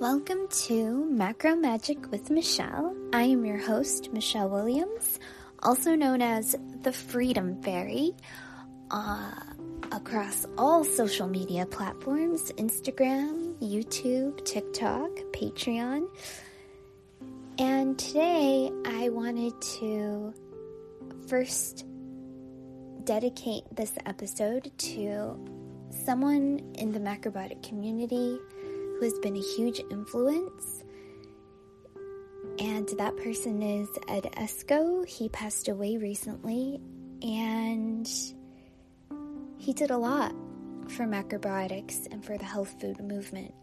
Welcome to Macro Magic with Michelle. I am your host, Michelle Williams, also known as the Freedom Fairy, uh, across all social media platforms Instagram, YouTube, TikTok, Patreon. And today I wanted to first dedicate this episode to someone in the macrobiotic community who has been a huge influence. And that person is Ed Esko. He passed away recently and he did a lot for macrobiotics and for the health food movement.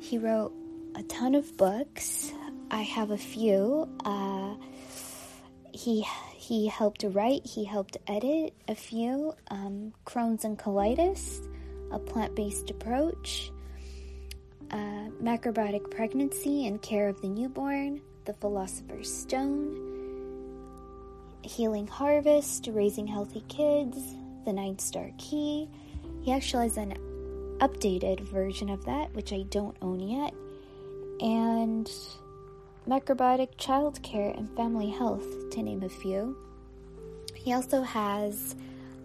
He wrote a ton of books. I have a few. Uh, he he helped write, he helped edit a few. Um, Crohn's and colitis, a plant-based approach, uh, macrobiotic pregnancy and care of the newborn, the philosopher's stone, healing harvest, raising healthy kids, the nine star ki. He actually has an updated version of that, which I don't own yet, and macrobiotic childcare and family health, to name a few. He also has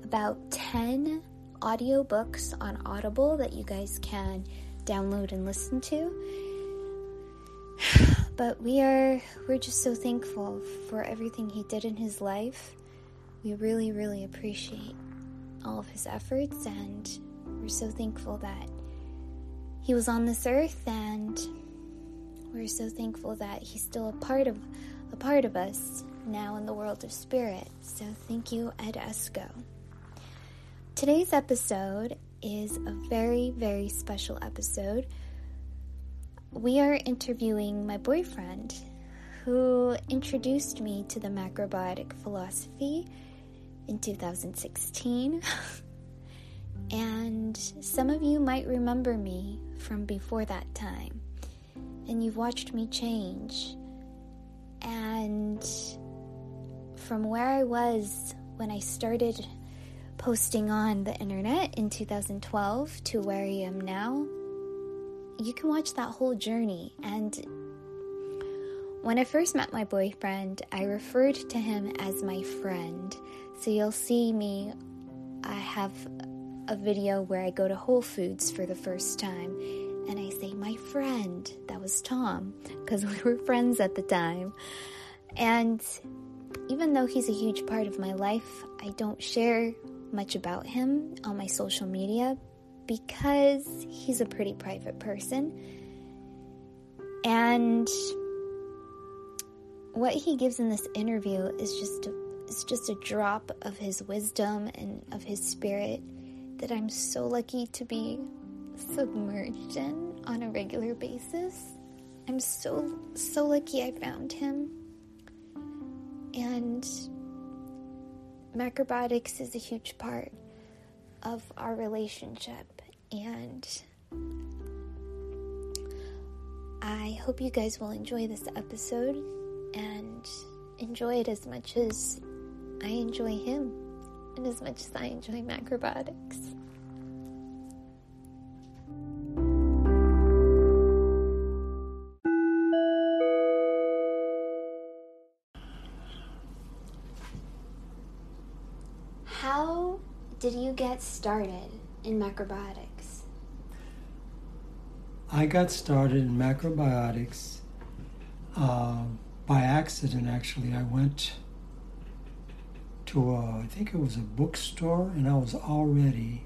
about 10 audiobooks on Audible that you guys can download and listen to. But we are we're just so thankful for everything he did in his life. We really really appreciate all of his efforts and we're so thankful that he was on this earth and we're so thankful that he's still a part of a part of us now in the world of spirit. So thank you Ed Esko. Today's episode is a very, very special episode. We are interviewing my boyfriend who introduced me to the macrobiotic philosophy in 2016. and some of you might remember me from before that time. And you've watched me change. And from where I was when I started posting on the internet in 2012 to where I am now, you can watch that whole journey. And when I first met my boyfriend, I referred to him as my friend. So you'll see me, I have a video where I go to Whole Foods for the first time and I say, My friend. That was Tom, because we were friends at the time. And even though he's a huge part of my life, I don't share much about him on my social media because he's a pretty private person. And what he gives in this interview is just is just a drop of his wisdom and of his spirit that I'm so lucky to be submerged in on a regular basis. I'm so so lucky I found him. And macrobiotics is a huge part of our relationship and I hope you guys will enjoy this episode and enjoy it as much as I enjoy him and as much as I enjoy macrobiotics. Get started in macrobiotics? I got started in macrobiotics uh, by accident, actually. I went to, a, I think it was a bookstore, and I was already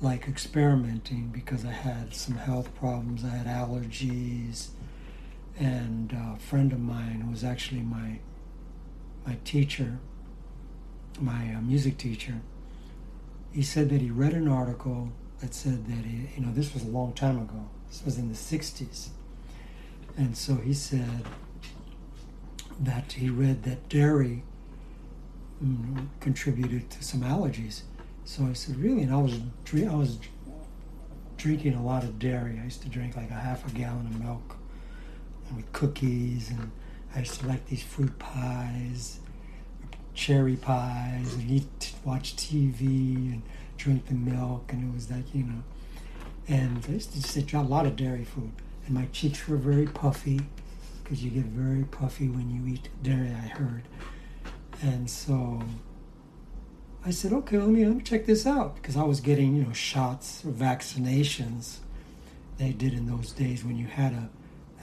like experimenting because I had some health problems. I had allergies, and a friend of mine who was actually my my teacher, my uh, music teacher, he said that he read an article that said that you know this was a long time ago. This was in the '60s, and so he said that he read that dairy contributed to some allergies. So I said, really? And I was I was drinking a lot of dairy. I used to drink like a half a gallon of milk, and with cookies, and I used to like these fruit pies, cherry pies, and eat, watch TV, and drink the milk, and it was like you know. and I used to just eat a lot of dairy food. And my cheeks were very puffy because you get very puffy when you eat dairy, I heard. And so I said, okay, let me, let me check this out because I was getting, you know, shots or vaccinations they did in those days when you had a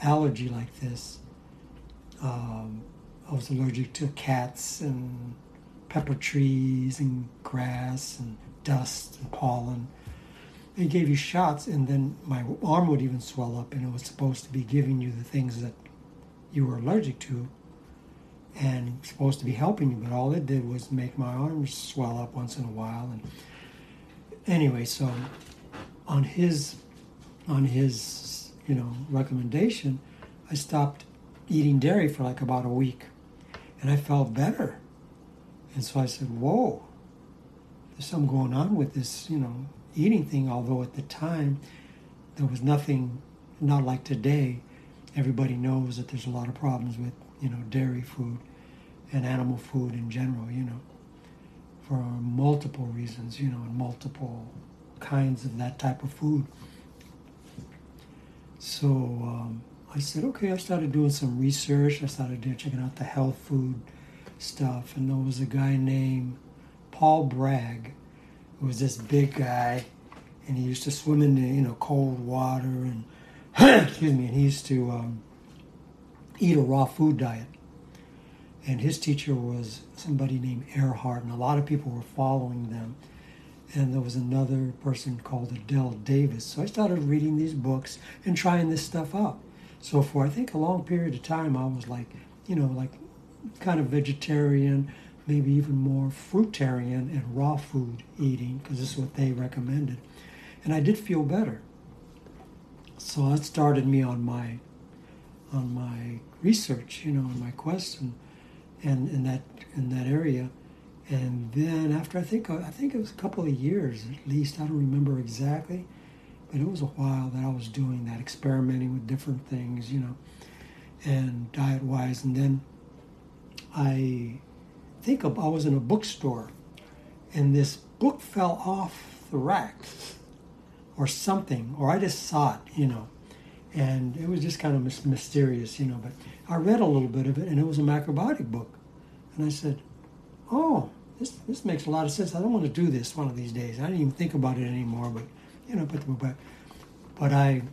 allergy like this. Um, I was allergic to cats and pepper trees and grass and dust and pollen. They gave you shots, and then my arm would even swell up, and it was supposed to be giving you the things that you were allergic to and supposed to be helping you, but all it did was make my arms swell up once in a while. And anyway, so on his on his you know recommendation, I stopped eating dairy for like about a week, and I felt better. And so I said, "Whoa, there's something going on with this you know eating thing." Although at the time there was nothing, not like today. Everybody knows that there's a lot of problems with you know dairy food and animal food in general. You know, for multiple reasons. You know, and multiple kinds of that type of food. So um, I said, okay. I started doing some research. I started checking out the health food stuff, and there was a guy named Paul Bragg, who was this big guy, and he used to swim in the you know cold water and excuse me, and he used to um, eat a raw food diet. And his teacher was somebody named Ehret, and a lot of people were following them. And there was another person called Adelle Davis. So I started reading these books and trying this stuff out. So for I think a long period of time, I was like, you know, like kind of vegetarian, maybe even more fruitarian and raw food eating, because this is what they recommended. And I did feel better. So that started me on my on my research, you know, on my quest and, and in that in that area. And then after I think I think it was a couple of years at least, I don't remember exactly, but it was a while that I was doing that, experimenting with different things, you know, and diet wise. And then I think I was in a bookstore, and this book fell off the rack or something, or I just saw it, you know, and it was just kind of mysterious, you know. But I read a little bit of it, and it was a macrobiotic book, and I said, "Oh, this this makes a lot of sense. I don't want to do this one of these days. I didn't even think about it anymore, but you know, but but but I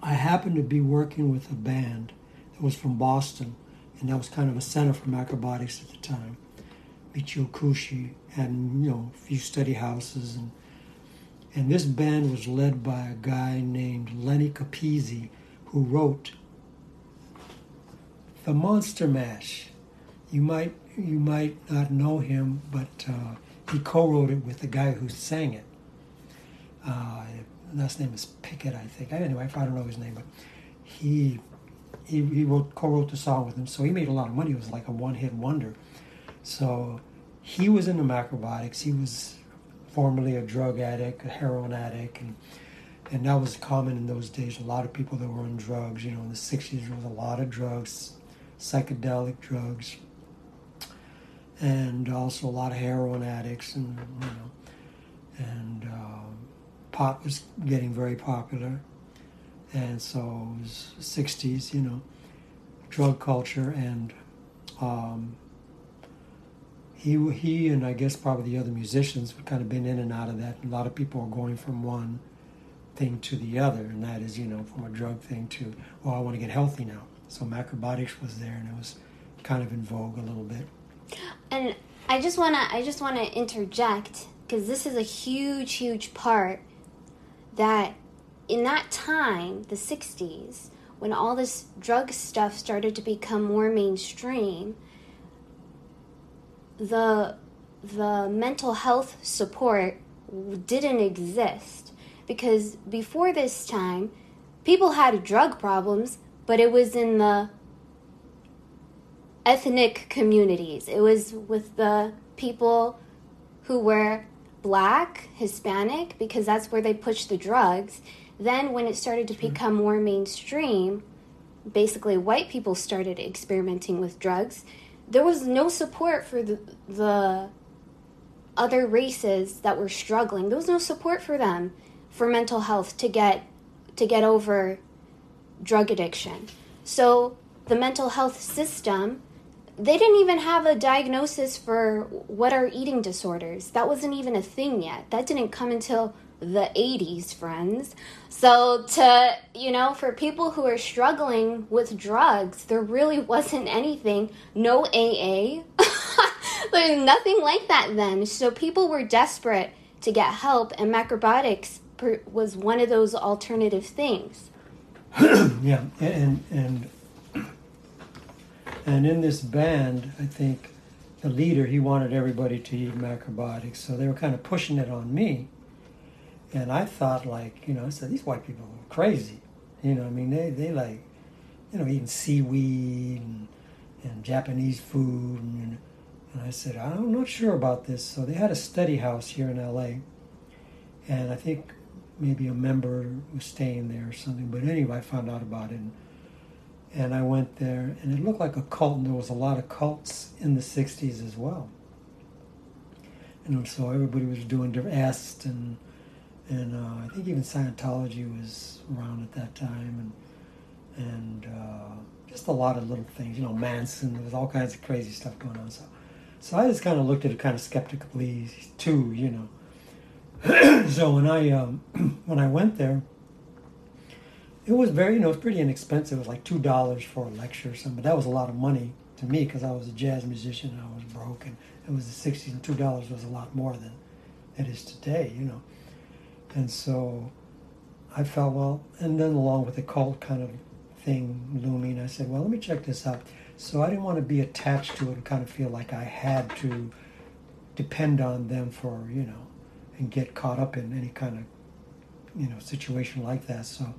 I happened to be working with a band that was from Boston, and that was kind of a center for macrobiotics at the time. Michio Kushi had you know a few study houses and and this band was led by a guy named Lenny Capizzi, who wrote The Monster Mash. You might you might not know him, but uh, he co-wrote it with the guy who sang it. Uh, last name is Pickett, I think. Anyway, I don't know his name, but he he, he wrote, co-wrote the song with him, so he made a lot of money. It was like a one-hit wonder. So he was into macrobiotics. He was formerly a drug addict, a heroin addict, and and that was common in those days. A lot of people that were on drugs. You know, in the '60s, there was a lot of drugs, psychedelic drugs, and also a lot of heroin addicts, and you know, and um, pot was getting very popular, and so it was '60s. You know, drug culture and. Um, he he and I guess probably the other musicians have kind of been in and out of that. A lot of people are going from one thing to the other, and that is you know from a drug thing to well I want to get healthy now. So macrobiotics was there, and it was kind of in vogue a little bit. And I just wanna I just wanna interject because this is a huge huge part that in that time the 60s when all this drug stuff started to become more mainstream the the mental health support didn't exist. Because before this time people had drug problems but it was in the ethnic communities. It was with the people who were black hispanic because that's where they pushed the drugs then when it started to become more mainstream basically white people started experimenting with drugs there was no support for the, the other races that were struggling. There was no support for them. for mental health to get to get over drug addiction. So the mental health system they didn't even have a diagnosis for what are eating disorders. That wasn't even a thing yet. That didn't come until the 80s, friends. So, to, you know, for people who are struggling with drugs, there really wasn't anything, no AA. There's nothing like that then. So, people were desperate to get help, and macrobiotics was one of those alternative things. yeah, and, and and in this band, I think the leader he wanted everybody to eat macrobiotics, so they were kind of pushing it on me. And I thought, like, you know, I said these white people are crazy. You know, I mean, they they like, you know, eating seaweed and, and Japanese food, and, and I said I'm not sure about this. So they had a study house here in L.A. And I think maybe a member was staying there or something. But anyway, I found out about it. And, and I went there, and it looked like a cult, and there was a lot of cults in the 60s as well. And so everybody was doing different est, and, and uh, I think even Scientology was around at that time, and, and uh, just a lot of little things, you know, Manson, there was all kinds of crazy stuff going on. So, so I just kind of looked at it kind of skeptically, too, you know. so when I, um, when I went there, it was very, you know, it was pretty inexpensive. It was like two dollars for a lecture or something, but that was a lot of money to me because I was a jazz musician and I was broke, and it was the '60s, and two dollars was a lot more than it is today, you know. And so I felt well, and then along with the cult kind of thing looming, I said, well, let me check this out. So I didn't want to be attached to it and kind of feel like I had to depend on them for, you know, and get caught up in any kind of, you know, situation like that. So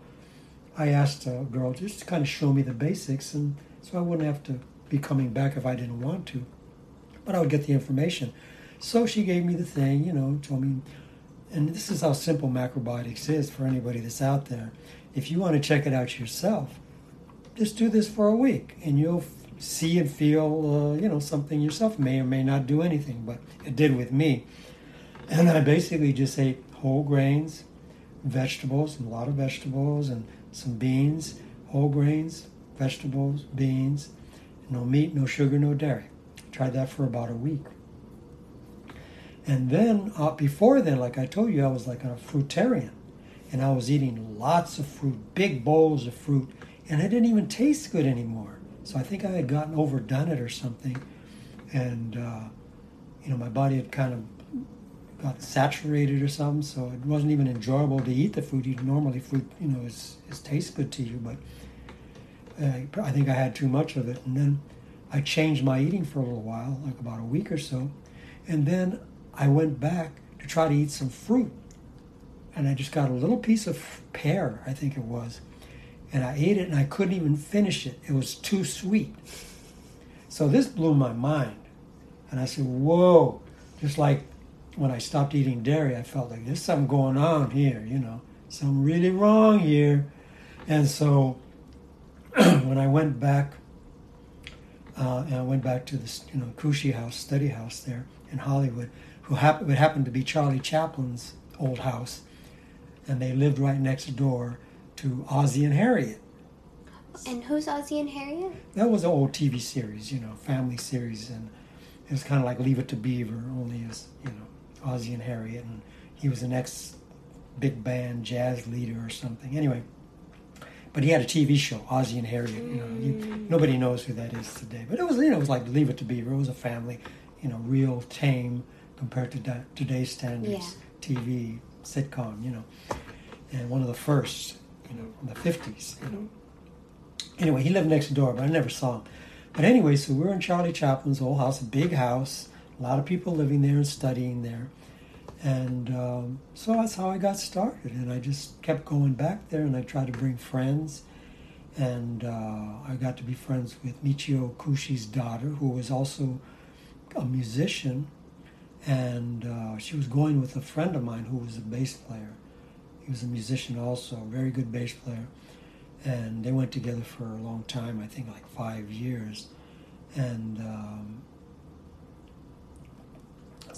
I asked a girl just to kind of show me the basics, and so I wouldn't have to be coming back if I didn't want to, but I would get the information. So she gave me the thing, you know, told me, and this is how simple macrobiotics is for anybody that's out there. If you want to check it out yourself, just do this for a week, and you'll see and feel, uh, you know, something yourself. May or may not do anything, but it did with me. And I basically just ate whole grains, vegetables, a lot of vegetables, and some beans, whole grains, vegetables, beans, no meat, no sugar, no dairy. Tried that for about a week. And then, uh, before then, like I told you, I was like a fruitarian. And I was eating lots of fruit, big bowls of fruit, and it didn't even taste good anymore. So I think I had gotten overdone it or something. And, uh, you know, my body had kind of got saturated or something, so it wasn't even enjoyable to eat the food. You normally fruit, you know, is, is tastes good to you, but I, I think I had too much of it. And then I changed my eating for a little while, like about a week or so, and then I went back to try to eat some fruit, and I just got a little piece of pear, I think it was, and I ate it, and I couldn't even finish it. It was too sweet. So this blew my mind, and I said, "Whoa!" Just like when I stopped eating dairy, I felt like there's something going on here, you know, something really wrong here. And so when I went back, uh, and I went back to this, you know, Kushi house, study house there in Hollywood, who happened, it happened to be Charlie Chaplin's old house, and they lived right next door to Ozzie and Harriet. And who's Ozzie and Harriet? That was an old TV series, you know, family series, and it was kind of like Leave It to Beaver, only as you know, Ozzie and Harriet, and he was the next big band jazz leader or something. Anyway, but he had a TV show, Ozzie and Harriet. You know, you, mm. nobody knows who that is today, but it was you know it was like Leave It to Beaver. It was a family, you know, real tame compared to da- today's standards. Yeah. TV sitcom, you know, and one of the first, you know, in the fifties. You know. Anyway, he lived next door, but I never saw him. But anyway, so we are in Charlie Chaplin's old house, a big house a lot of people living there and studying there. And um, so that's how I got started. And I just kept going back there and I tried to bring friends. And uh, I got to be friends with Michio Kushi's daughter, who was also a musician. And uh, she was going with a friend of mine who was a bass player. He was a musician also, a very good bass player. And they went together for a long time, I think like five years. And um,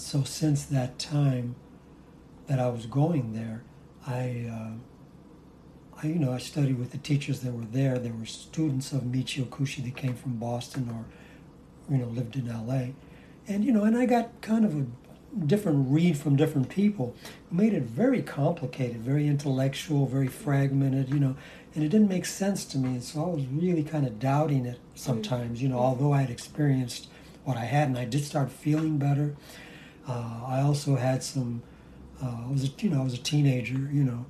so since that time that I was going there, I, uh, I, you know, I studied with the teachers that were there. There were students of Michio Kushi that came from Boston or, you know, lived in L.A. And you know, and I got kind of a different read from different people. It made it very complicated, very intellectual, very fragmented. You know, and it didn't make sense to me. And So I was really kind of doubting it sometimes. You know, although I had experienced what I had, and I did start feeling better. Uh, I also had some. Uh, I was, a, you know, I was a teenager, you know,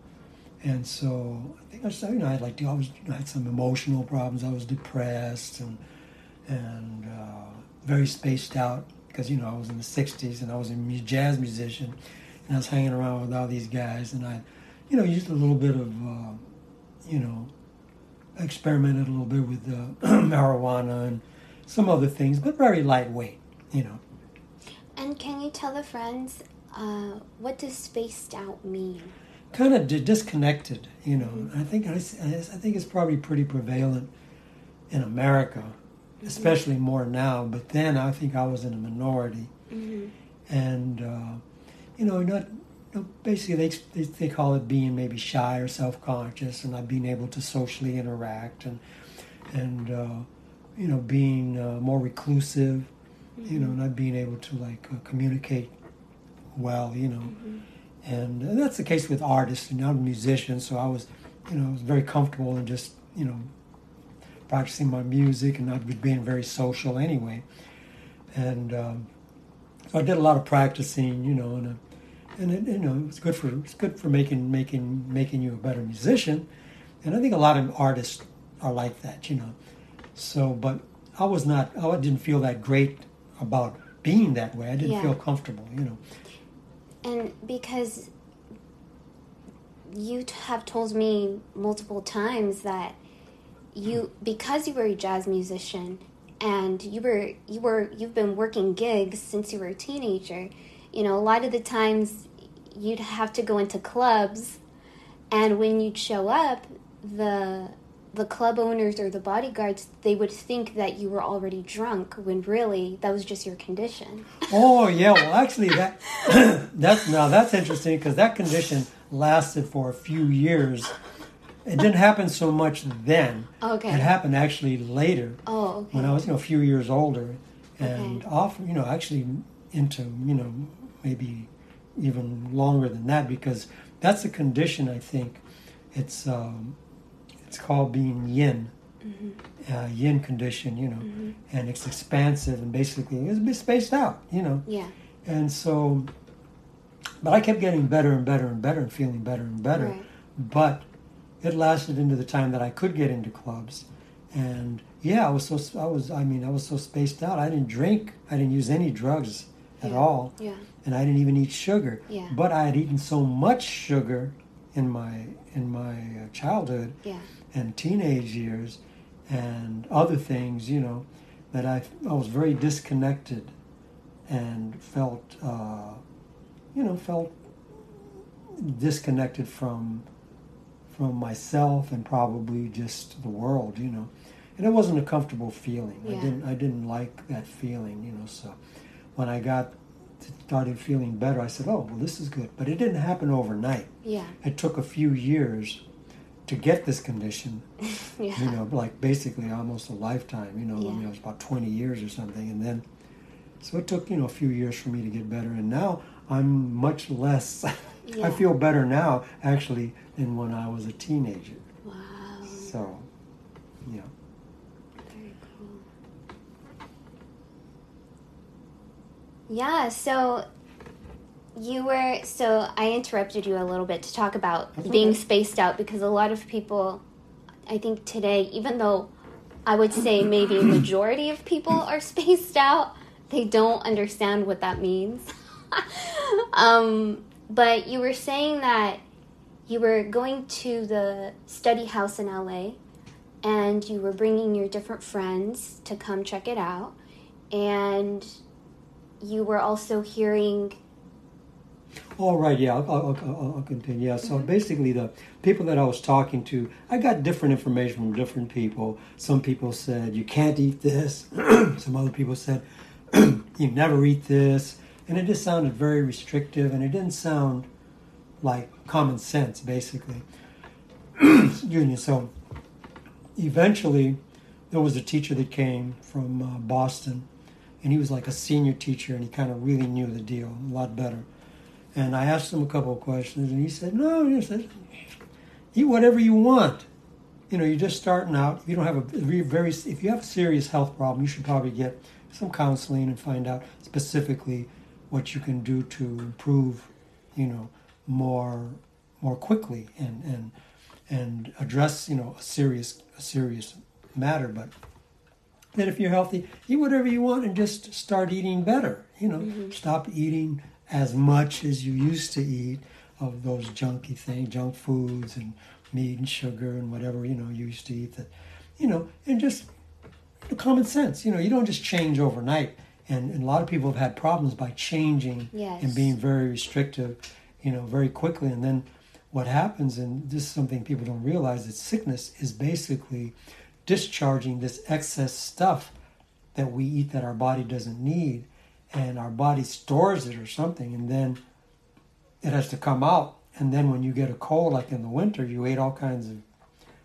and so I think I, you know, I had like I was, you know, I had some emotional problems. I was depressed and and uh, very spaced out because you know I was in the '60s and I was a jazz musician, and I was hanging around with all these guys, and I, you know, used a little bit of, uh, you know, experimented a little bit with uh, marijuana and some other things, but very lightweight, you know. And can you tell the friends uh, what does spaced out mean? Kind of disconnected, you know. Mm-hmm. I think I, I think it's probably pretty prevalent in America, mm-hmm. especially more now. But then I think I was in a minority, mm-hmm. and uh, you know, not basically they, they, they call it being maybe shy or self conscious, and not being able to socially interact, and and uh, you know being uh, more reclusive you know, not being able to like uh, communicate well, you know. Mm-hmm. And, and that's the case with artists. And I'm a musician, so I was, you know, I was very comfortable in just, you know, practicing my music and not being very social anyway. And um, so I did a lot of practicing, you know, and uh, and it, you know, it's good for it's good for making making making you a better musician. And I think a lot of artists are like that, you know. So, but I was not. I didn't feel that great about being that way. I didn't yeah. feel comfortable, you know. And because you have told me multiple times that you because you were a jazz musician and you were you were you've been working gigs since you were a teenager you know a lot of the times you'd have to go into clubs and when you'd show up the the club owners or the bodyguards they would think that you were already drunk when really that was just your condition. Oh yeah well actually that that's now that's interesting because that condition lasted for a few years. It didn't happen so much then. Okay. It happened actually later. Oh okay. when i was you know a few years older and okay. often you know actually into you know maybe even longer than that because that's a condition i think. It's um, it's called being yin, mm-hmm. uh, yin condition, you know, mm-hmm. and it's expansive and basically it's a bit spaced out, you know. Yeah. And so, but I kept getting better and better and better and feeling better and better. Right. But it lasted into the time that I could get into clubs, and yeah, I was so I was I mean I was so spaced out. I didn't drink. I didn't use any drugs at yeah. all. Yeah. And I didn't even eat sugar. Yeah. But I had eaten so much sugar in my in my uh, childhood yeah and teenage years and other things, you know, that I, I was very disconnected and felt, uh, you know, felt disconnected from from myself and probably just the world, you know. And it wasn't a comfortable feeling. Yeah. I didn't I didn't like that feeling, you know. So when I got started feeling better, I said, "Oh, well, this is good." But it didn't happen overnight. Yeah. It took a few years to get this condition, yeah. you know, like basically almost a lifetime, you know, yeah. I mean, it was about 20 years or something. And then, so it took, you know, a few years for me to get better. And now I'm much less, yeah. I feel better now actually than when I was a teenager. Wow. So, yeah. Very cool. Yeah, so you were so I interrupted you a little bit to talk about That's being okay. spaced out because a lot of people I think today even though I would say maybe a majority of people are spaced out, they don't understand what that means. um, but you were saying that you were going to the study house in LA and you were bringing your different friends to come check it out and you were also hearing all right, yeah, I'll, I'll, I'll continue. Yeah, so mm-hmm. basically, the people that I was talking to, I got different information from different people. Some people said, you can't eat this. Some other people said, you never eat this. And it just sounded very restrictive, and it didn't sound like common sense, basically. Excuse me. So eventually, there was a teacher that came from uh, Boston, and he was like a senior teacher, and he kind of really knew the deal a lot better. And I asked him a couple of questions, and he said, "No, he said, eat whatever you want. You know, you're just starting out. If you don't have a very, if you have a serious health problem, you should probably get some counseling and find out specifically what you can do to improve, you know, more more quickly and and and address you know a serious a serious matter. But that if you're healthy, eat whatever you want and just start eating better. You know, mm-hmm. stop eating as much as you used to eat of those junky things, junk foods and meat and sugar and whatever you know you used to eat that, you know, and just common sense. You know, you don't just change overnight. And, and a lot of people have had problems by changing yes. and being very restrictive, you know, very quickly. And then what happens, and this is something people don't realize, that sickness is basically discharging this excess stuff that we eat that our body doesn't need, and our body stores it or something, and then it has to come out. And then when you get a cold, like in the winter, you ate all kinds of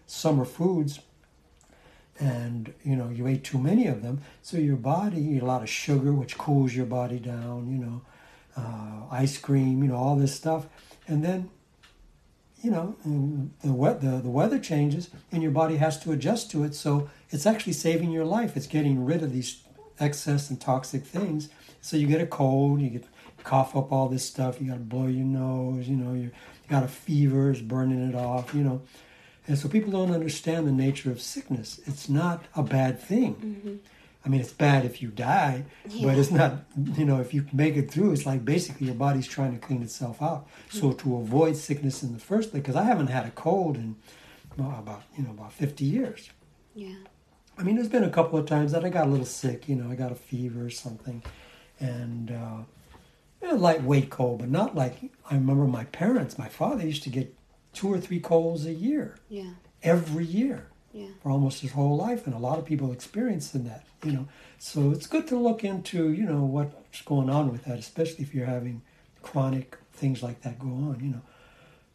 summer foods and you know you ate too many of them. So your body eat a lot of sugar which cools your body down you know uh, ice cream you know all this stuff. And then you know the, the, the weather changes and your body has to adjust to it. So it's actually saving your life. It's getting rid of these excess and toxic things so you get a cold you get cough up all this stuff you got to blow your nose you know you got a fever it's burning it off you know and so people don't understand the nature of sickness. It's not a bad thing. Mm-hmm. I mean, it's bad if you die, yeah. but it's not, you know, if you make it through, it's like basically your body's trying to clean itself out. Mm-hmm. So to avoid sickness in the first place, because I haven't had a cold in well, about, you know, about 50 years. Yeah. I mean, there's been a couple of times that I got a little sick, you know, I got a fever or something. And, uh, a lightweight cold, but not like I remember my parents, my father used to get two or three colds a year. Yeah. Every year. Yeah. For almost his whole life, and a lot of people experiencing that. You know, so it's good to look into you know what's going on with that, especially if you're having chronic things like that go on. You know.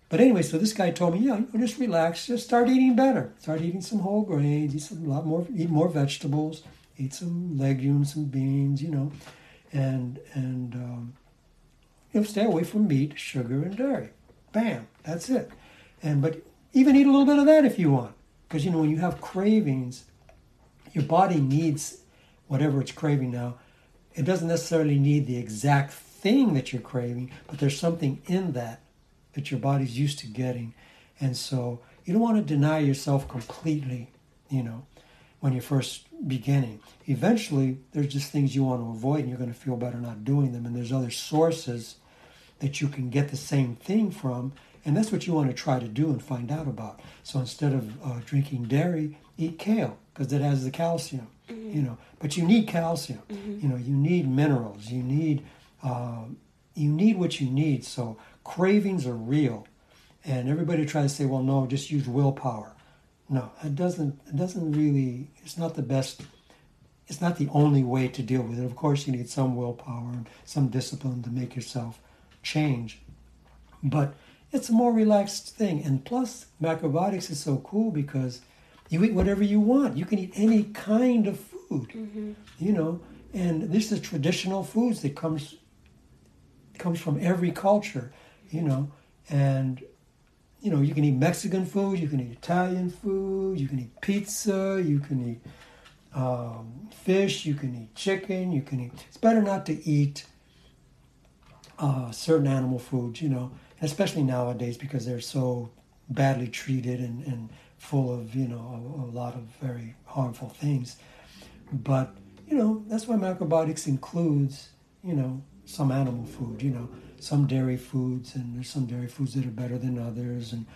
But anyway, so this guy told me, yeah, just relax, just start eating better. Start eating some whole grains, eat some, a lot more, eat more vegetables, eat some legumes, some beans, you know, and and um, you know, stay away from meat, sugar, and dairy. Bam, that's it. And but even eat a little bit of that if you want, because you know when you have cravings, your body needs whatever it's craving now. It doesn't necessarily need the exact thing that you're craving, but there's something in that that your body's used to getting, and so you don't want to deny yourself completely. You know, when you're first beginning. Eventually, there's just things you want to avoid, and you're going to feel better not doing them. And there's other sources that you can get the same thing from and that's what you want to try to do and find out about. So instead of uh, drinking dairy, eat kale because it has the calcium. Mm-hmm. You know, but you need calcium. Mm-hmm. You know, you need minerals. You need uh, you need what you need. So cravings are real, and everybody tries to say, "Well, no, just use willpower." No, it doesn't. It doesn't really. It's not the best. It's not the only way to deal with it. Of course, you need some willpower and some discipline to make yourself change. But it's a more relaxed thing. And plus, macrobiotics is so cool because you eat whatever you want. You can eat any kind of food, mm-hmm. you know. And this is traditional foods that comes comes from every culture, you know. And you know, you can eat Mexican food, you can eat Italian food, you can eat pizza, you can eat um, fish, you can eat chicken, you can eat. It's better not to eat uh, certain animal foods, you know especially nowadays because they're so badly treated and, and full of you know a, a, lot of very harmful things but you know that's why macrobiotics includes you know some animal food you know some dairy foods and there's some dairy foods that are better than others and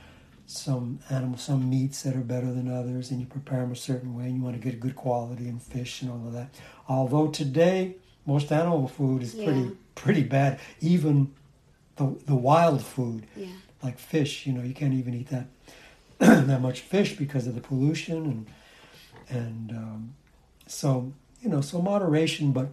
some animal some meats that are better than others and you prepare them a certain way and you want to get a good quality in fish and all of that although today most animal food is yeah. pretty pretty bad even the the wild food, yeah. like fish. You know, you can't even eat that that much fish because of the pollution and and um, so you know so moderation. But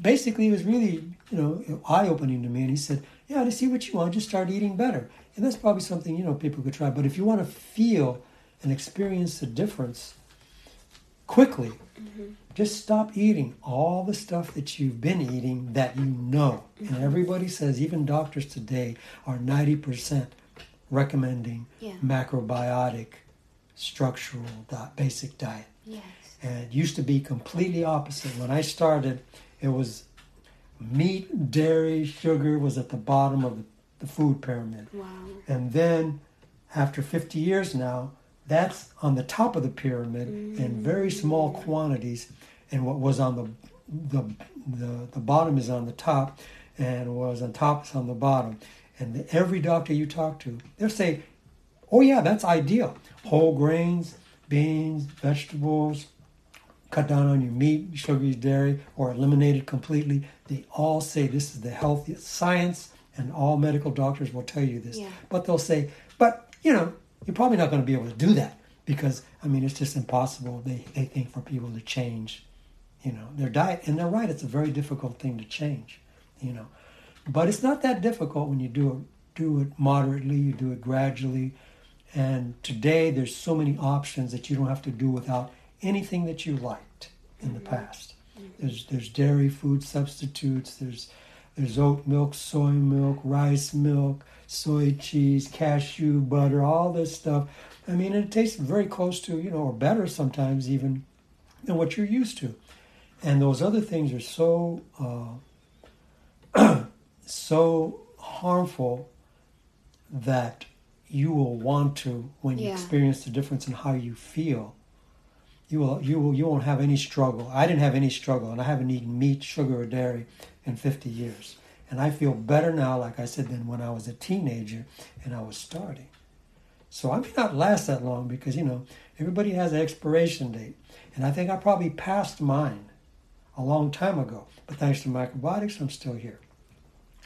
basically, it was really you know eye opening to me. And he said, yeah, to see what you want, just start eating better. And that's probably something, you know, people could try. But if you want to feel and experience the difference quickly, mm-hmm. just stop eating all the stuff that you've been eating that you know. Mm-hmm. And everybody says, even doctors today are 90% recommending yeah. macrobiotic, structural, basic diet. Yes. And it used to be completely opposite. When I started, it was meat, dairy, sugar was at the bottom of the, the food pyramid. Wow. And then after 50 years now, that's on the top of the pyramid mm. in very small quantities. And what was on the, the, the, the bottom is on the top, and what was on top is on the bottom. And the, every doctor you talk to, they'll say, oh, yeah, that's ideal. Whole grains, beans, vegetables, cut down on your meat, sugary dairy, or eliminate it completely. They all say this is the healthiest. Science and all medical doctors will tell you this. Yeah. But they'll say, but you know, you're probably not going to be able to do that because I mean, it's just impossible. They they think for people to change, you know, their diet, and they're right. It's a very difficult thing to change, you know, but it's not that difficult when you do it do it moderately. You do it gradually. And today, there's so many options that you don't have to do without anything that you liked in the past. There's there's dairy food substitutes. There's there's oat milk, soy milk, rice milk, soy cheese, cashew butter, all this stuff. I mean, it tastes very close to you know, or better sometimes even than what you're used to. And those other things are so uh, so harmful that you will want to when you yeah. experience the difference in how you feel you will you will you won't have any struggle. I didn't have any struggle, and I haven't eaten meat, sugar, or dairy in 50 years, and I feel better now, like I said, than when I was a teenager and I was starting. So I may not last that long because you know everybody has an expiration date, and I think I probably passed mine a long time ago. But thanks to microbiotics, I'm still here,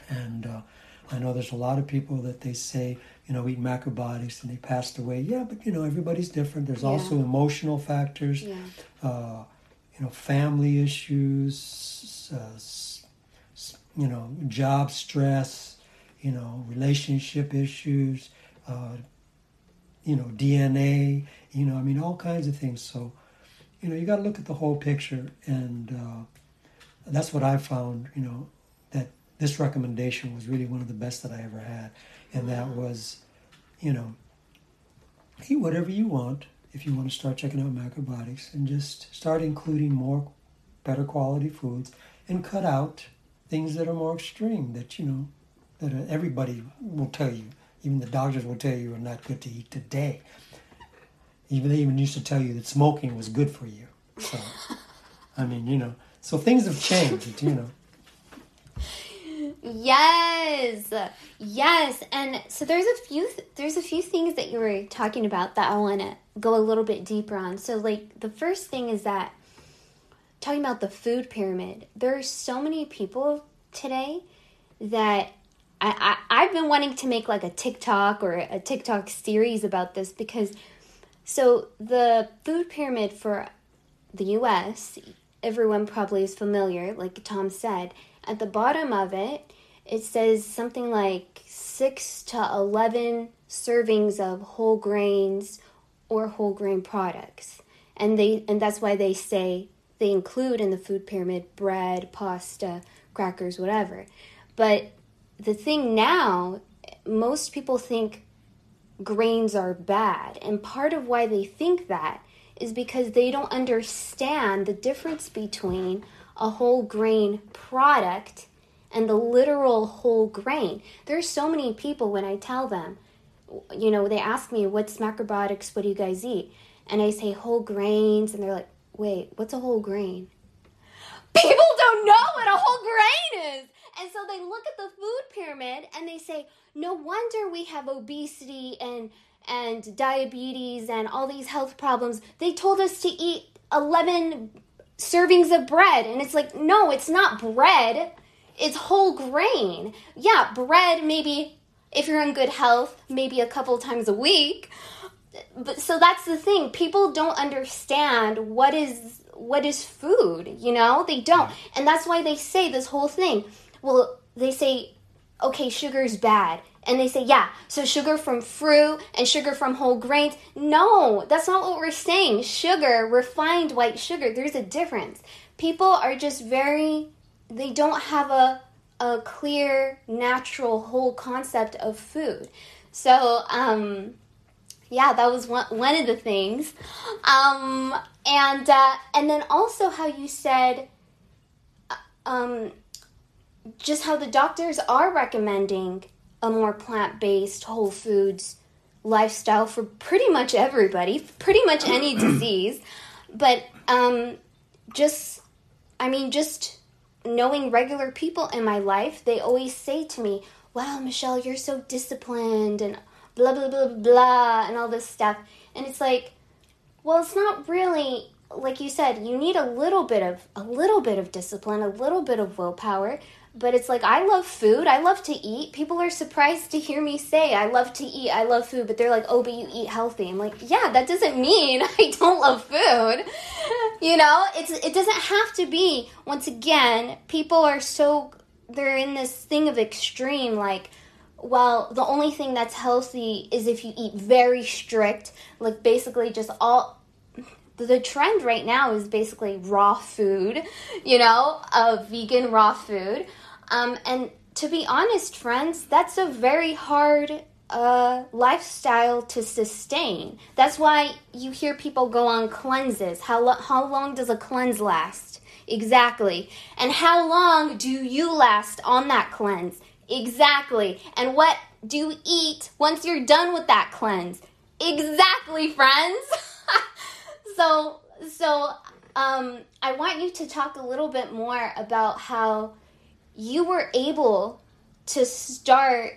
and uh, I know there's a lot of people that they say you know, eat macrobiotics and they passed away. Yeah, but you know, everybody's different. There's yeah. also emotional factors, yeah. uh, you know, family issues, uh, you know, job stress, you know, relationship issues, uh, you know, DNA, you know, I mean, all kinds of things. So, you know, you got to look at the whole picture, and uh, that's what I found. You know, this recommendation was really one of the best that I ever had. And that was, you know, eat whatever you want if you want to start checking out macrobiotics and just start including more better quality foods and cut out things that are more extreme that you know that everybody will tell you. Even the doctors will tell you are not good to eat today. Even they even used to tell you that smoking was good for you. So i mean you know so things have changed you know Yes. Yes. And so there's a few th- there's a few things that you were talking about that I want to go a little bit deeper on. So like the first thing is that talking about the food pyramid. There are so many people today that I, I I've been wanting to make like a TikTok or a TikTok series about this because so the food pyramid for the US, everyone probably is familiar, like Tom said at the bottom of it, it says something like 6 to 11 servings of whole grains or whole grain products. And they and that's why they say they include in the food pyramid bread, pasta, crackers, whatever. But the thing now, most people think grains are bad. And part of why they think that is because they don't understand the difference between a whole grain product and the literal whole grain. There's so many people when I tell them, you know, they ask me, what's macrobiotics? What do you guys eat? And I say whole grains, and they're like, wait, what's a whole grain? People don't know what a whole grain is. And so they look at the food pyramid and they say, no wonder we have obesity and and diabetes and all these health problems. They told us to eat 11 servings of bread. And it's like, no, it's not bread. It's whole grain. Yeah, bread maybe if you're in good health, maybe a couple times a week. But so that's the thing. People don't understand what is what is food, you know? They don't. And that's why they say this whole thing. Well, they say okay, sugar's bad. And they say, yeah, so sugar from fruit and sugar from whole grains. No, that's not what we're saying. Sugar, refined white sugar, there's a difference. People are just very, they don't have a, a clear, natural, whole concept of food. So, um, yeah, that was one, one of the things. Um, and, uh, and then also how you said, uh, um, just how the doctors are recommending a more plant based, whole foods lifestyle for pretty much everybody, pretty much any disease. But um, just, I mean, just knowing regular people in my life, they always say to me, Wow, Michelle, you're so disciplined and blah, blah, blah, blah, and all this stuff. And it's like, well, it's not really like you said you need a little bit of a little bit of discipline a little bit of willpower but it's like I love food. I love to eat. People are surprised to hear me say I love to eat. I love food, but they're like, "Oh, but you eat healthy." I'm like, "Yeah, that doesn't mean I don't love food." you know, it's it doesn't have to be. Once again, people are so they're in this thing of extreme like well, the only thing that's healthy is if you eat very strict, like basically just all the trend right now is basically raw food, you know, uh, vegan raw food. Um, and to be honest, friends, that's a very hard uh, lifestyle to sustain. That's why you hear people go on cleanses. How, lo- how long does a cleanse last? Exactly. And how long do you last on that cleanse? Exactly. And what do you eat once you're done with that cleanse? Exactly, friends. so, so um, I want you to talk a little bit more about how you were able to start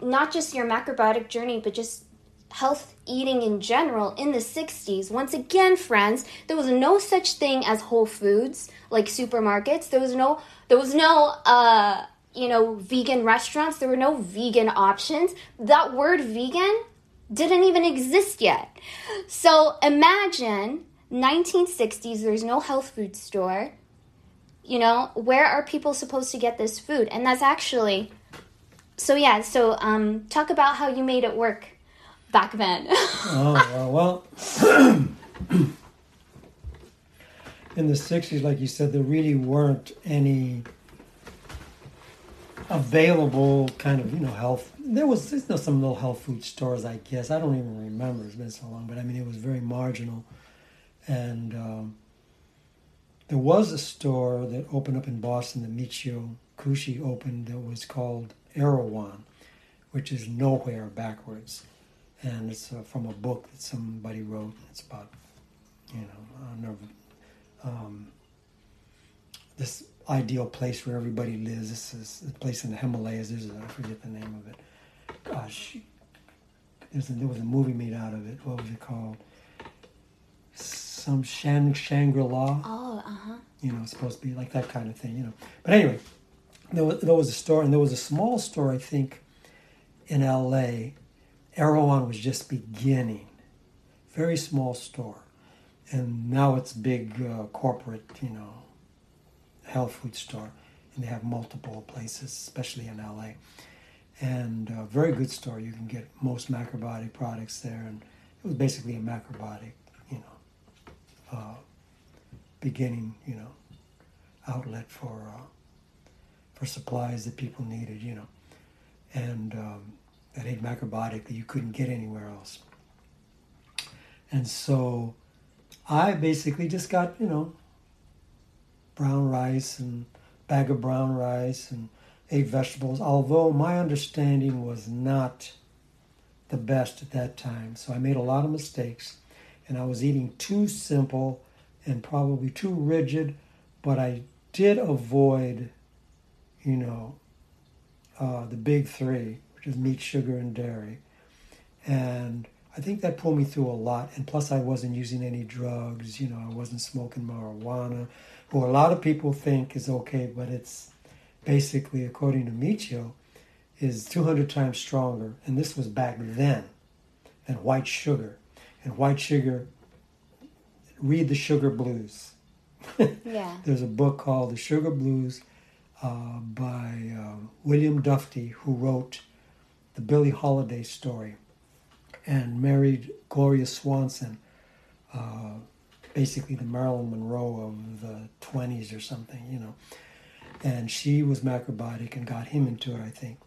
not just your macrobiotic journey, but just health eating in general in the 60s. Once again, friends, there was no such thing as Whole Foods like supermarkets. There was no there was no uh you know vegan restaurants. There were no vegan options. That word vegan didn't even exist yet. So imagine 1960s there's no health food store you know where are people supposed to get this food? And that's actually so yeah so um talk about how you made it work back then. Oh well in the 60s like you said there really weren't any available kind of you know health there was you know, some little health food stores i guess. I don't even remember. It's been so long but i mean it was very marginal. And um, there was a store that opened up in Boston that Michio Kushi opened that was called Erewhon, which is nowhere backwards. And it's uh, from a book that somebody wrote. It's about, you know, um, this ideal place where everybody lives. This is a place in the Himalayas. There's a, I forget the name of it. Gosh, a, there was a movie made out of it. What was it called? some Shang Shangri La. Oh. You know, supposed to be like that kind of thing. You know, but anyway, there was, there was a store, and there was a small store, I think, in L.A. Erewhon was just beginning, very small store, and now it's big uh, corporate, you know, health food store, and they have multiple places, especially in L.A. And a very good store. You can get most macrobiotic products there, and it was basically a macrobiotic you know, uh, beginning, you know, outlet for uh, for supplies that people needed, you know, and um, that ate macrobiotic that you couldn't get anywhere else. And so, I basically just got you know brown rice and bag of brown rice and ate vegetables. Although my understanding was not the best at that time, so I made a lot of mistakes and I was eating too simple and probably too rigid, but I did avoid, you know, uh, the big three, which is meat, sugar, and dairy. And I think that pulled me through a lot. And plus, I wasn't using any drugs, you know, I wasn't smoking marijuana, who a lot of people think is okay, but it's basically, according to Michio, is 200 times stronger. And this was back then than white sugar and white sugar. Read the Sugar Blues. yeah. There's a book called The Sugar Blues. uh, by uh, William Dufty, who wrote the Billie Holiday story and married Gloria Swanson, uh, basically the Marilyn Monroe of the 20s or something, you know. And she was macrobiotic and got him into it, I think.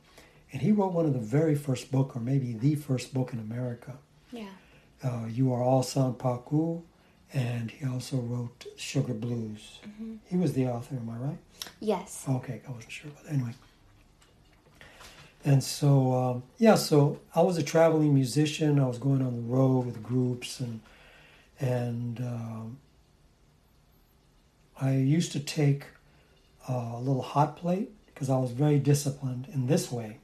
And he wrote one of the very first book, or maybe the first book in America. Yeah. Uh, you Are All Sanpaku, and he also wrote Sugar Blues. Mm-hmm. He was the author, am I right? Yes. Okay, I wasn't sure, but anyway. And so, um, yeah, so I was a traveling musician. I was going on the road with groups, and and um, I used to take a little hot plate because I was very disciplined in this way.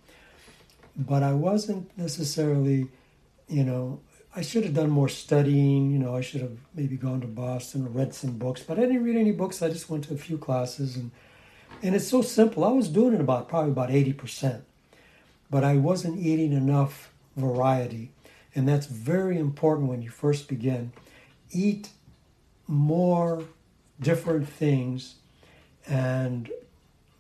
But I wasn't necessarily, you know, I should have done more studying. You know, I should have maybe gone to Boston or read some books. But I didn't read any books. I just went to a few classes, and and it's so simple. I was doing it about probably about eighty percent, but I wasn't eating enough variety, and that's very important when you first begin. Eat more different things, and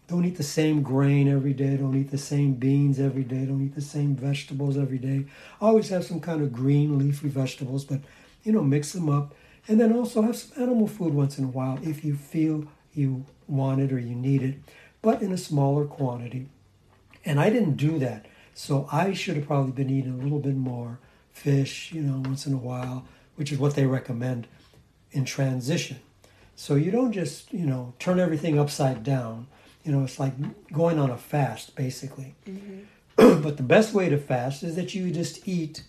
don't eat the same grain every day. Don't eat the same beans every day. Don't eat the same vegetables every day. Always have some kind of green leafy vegetables, but you know, mix them up. And then also have some animal food once in a while if you feel you want it or you need it, but in a smaller quantity. And I didn't do that. So I should have probably been eating a little bit more fish, you know, once in a while, which is what they recommend in transition. So you don't just, you know, turn everything upside down you know, it's like going on a fast, basically. Mm-hmm. but the best way to fast is that you just eat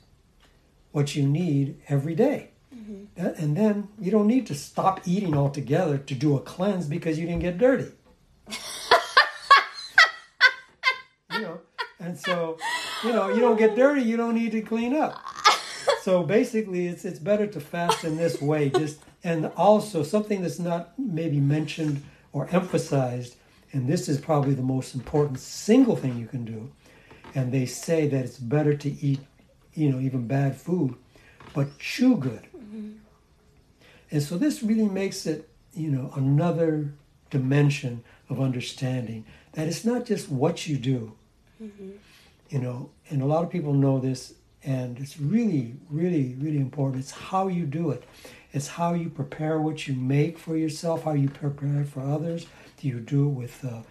what you need every day. Mm-hmm. And then you don't need to stop eating altogether to do a cleanse because you didn't get dirty. you know, and so, you know, you don't get dirty, you don't need to clean up. So basically, it's it's better to fast in this way. Just and also something that's not maybe mentioned or emphasized and this is probably the most important single thing you can do. And they say that it's better to eat, you know, even bad food, but chew good. Mm-hmm. And so this really makes it, you know, another dimension of understanding that it's not just what you do, mm-hmm. you know, and a lot of people know this, and it's really, really, really important. It's how you do it. It's how you prepare what you make for yourself, how you prepare it for others, do you do it with uh,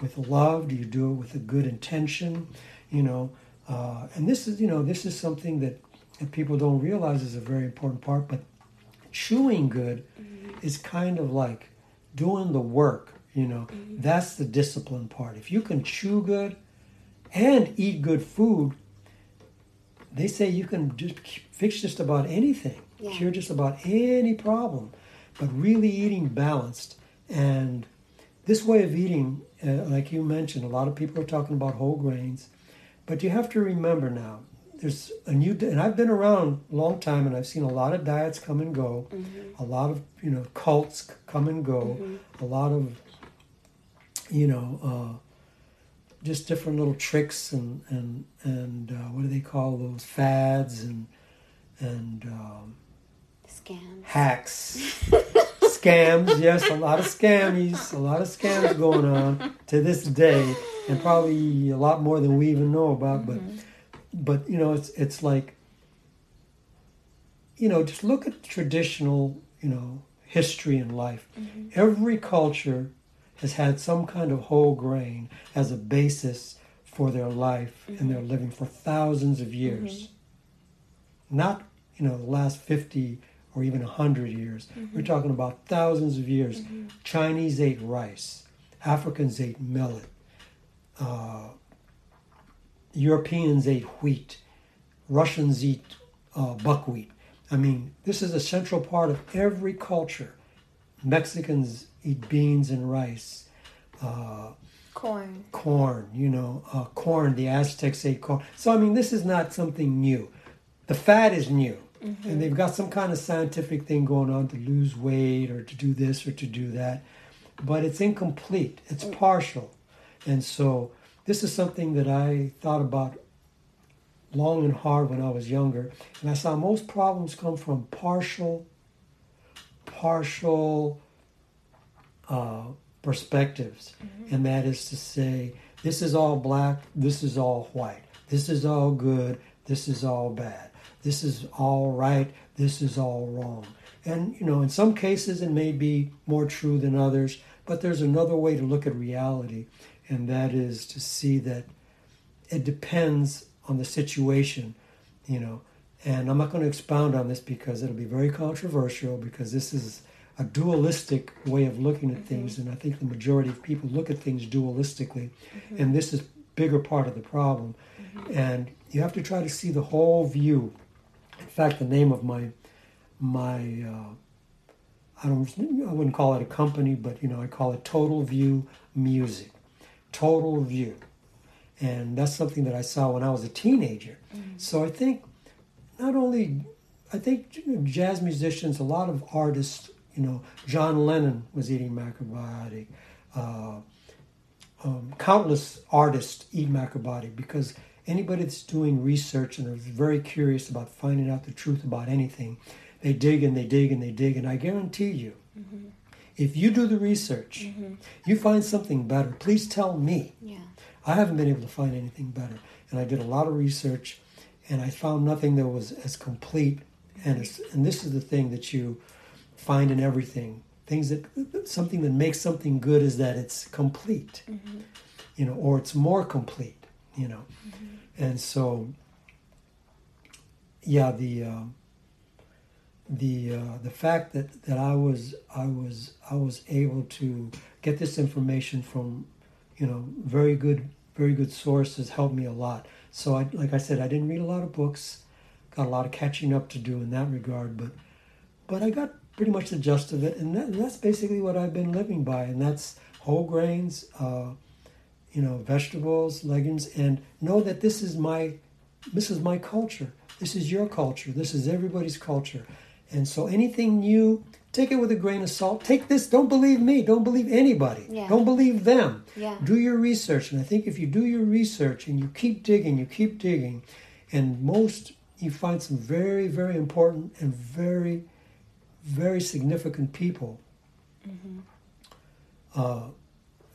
with love? Do you do it with a good intention? You know, uh, and this is you know this is something that, that people don't realize is a very important part. But chewing good mm-hmm. is kind of like doing the work. You know, mm-hmm. that's the discipline part. If you can chew good and eat good food, they say you can just fix just about anything, yeah. cure just about any problem. But really eating balanced and this way of eating, uh, like you mentioned, a lot of people are talking about whole grains, but you have to remember now. There's a new, and I've been around a long time, and I've seen a lot of diets come and go, mm-hmm. a lot of you know cults come and go, mm-hmm. a lot of you know uh, just different little tricks and and and uh, what do they call those fads and and um, scams hacks scams, yes, a lot of scammies, a lot of scams going on to this day, and probably a lot more than we even know about. But, mm-hmm. but you know, it's it's like, you know, just look at traditional, you know, history and life. Mm-hmm. Every culture has had some kind of whole grain as a basis for their life mm-hmm. and their living for thousands of years. Mm-hmm. Not, you know, the last fifty or even 100 years. Mm-hmm. We're talking about thousands of years. Mm-hmm. Chinese ate rice, Africans ate millet, uh, Europeans ate wheat, Russians eat uh, buckwheat. I mean, this is a central part of every culture. Mexicans eat beans and rice. Uh, corn. Corn, you know, uh, corn. The Aztecs ate corn. So, I mean, this is not something new. The fat is new. Mm-hmm. And they've got some kind of scientific thing going on to lose weight or to do this or to do that. But it's incomplete, it's mm. partial. And so this is something that I thought about long and hard when I was younger. And I saw most problems come from partial, partial uh, perspectives, and that is to say, this is all black, this is all white, this is all good, this is all bad, this is all right, this is all wrong. And, you know, in some cases it may be more true than others, but there's another way to look at reality, and that is to see that it depends on the situation, you know. And I'm not going to expound on this because it'll be very controversial because this is a dualistic way of looking at things, mm-hmm. and I think the majority of people look at things dualistically, mm-hmm. and this is bigger part of the problem. Mm-hmm. And you have to try to see the whole view. In fact, the name of my my uh, I don't I wouldn't call it a company, but you know I call it Total View Music. Total View, and that's something that I saw when I was a teenager. So I think not only I think jazz musicians, a lot of artists, you know, John Lennon was eating macrobiotic. Uh, um, countless artists eat macrobiotic because anybody that's doing research and is very curious about finding out the truth about anything, they dig and they dig and they dig, and I guarantee you, mm-hmm. if you do the research, mm-hmm. you find something better. Please tell me. Yeah. I haven't been able to find anything better, and I did a lot of research, and I found nothing that was as complete. And as, and this is the thing that you find in everything. Things that something that makes something good is that it's complete, mm-hmm. you know, or it's more complete, you know. And so, yeah, the uh, the uh, the fact that, that I was I was I was able to get this information from you know very good very good sources helped me a lot. So I like I said I didn't read a lot of books, got a lot of catching up to do in that regard, but but I got pretty much the gist of it, and, that, and that's basically what I've been living by, and that's whole grains, uh, you know, vegetables, legumes, and know that this is my this is my culture. This is your culture. This is everybody's culture. And so anything new, take it with a grain of salt. Take this, don't believe me, don't believe anybody. Yeah. Don't believe them. Yeah. Do your research. And I think if you do your research and you keep digging, you keep digging, and most you find some very, very important and very, very significant people uh,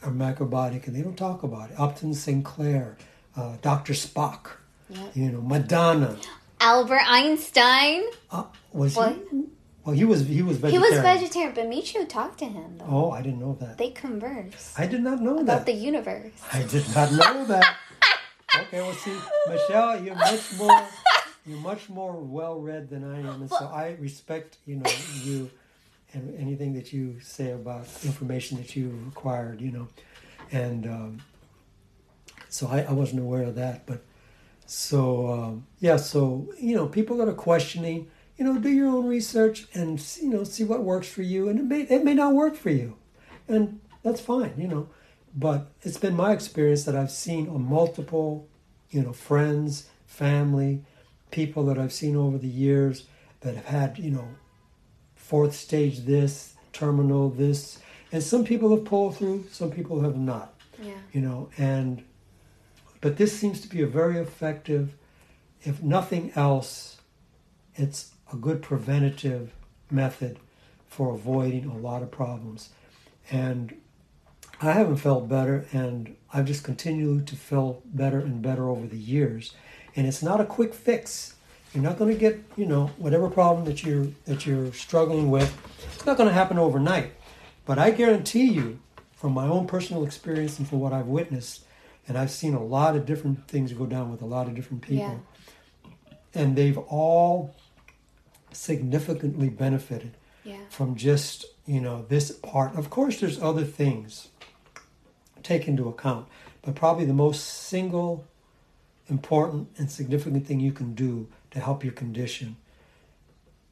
are macrobiotic, and they don't talk about it. Upton Sinclair, uh, Dr. Spock, Yep. you know, Madonna. Albert Einstein. Uh, was What? he? Well, he was. He was He vegetarian. was vegetarian, but Michio talked to him though. Oh, I didn't know that. They converse I did not know about that. About the universe. I did not know that. okay, well, see, Michelle, you're much more, you're much more well read than I am, and so I respect, you know, you and anything that you say about information that you acquired, you know, and um, so I, I wasn't aware of that, but so um, yeah, so you know, people that are questioning, you know, do your own research and you know, see what works for you, and it may it may not work for you, and that's fine, you know. But it's been my experience that I've seen on multiple, you know, friends, family, people that I've seen over the years that have had, you know, fourth stage this, terminal this, and some people have pulled through, some people have not. Yeah. you know and but this seems to be a very effective if nothing else it's a good preventative method for avoiding a lot of problems. And i haven't felt better and i've just continued to feel better and better over the years. And it's not a quick fix you're not going to get you know whatever problem that you're that you're struggling with it's not going to happen overnight but i guarantee you from my own personal experience and from what I've witnessed, and I've seen a lot of different things go down with a lot of different people, and they've all significantly benefited Yeah. from just you know this part. Of course, there's other things take into account, but probably the most single important and significant thing you can do to help your condition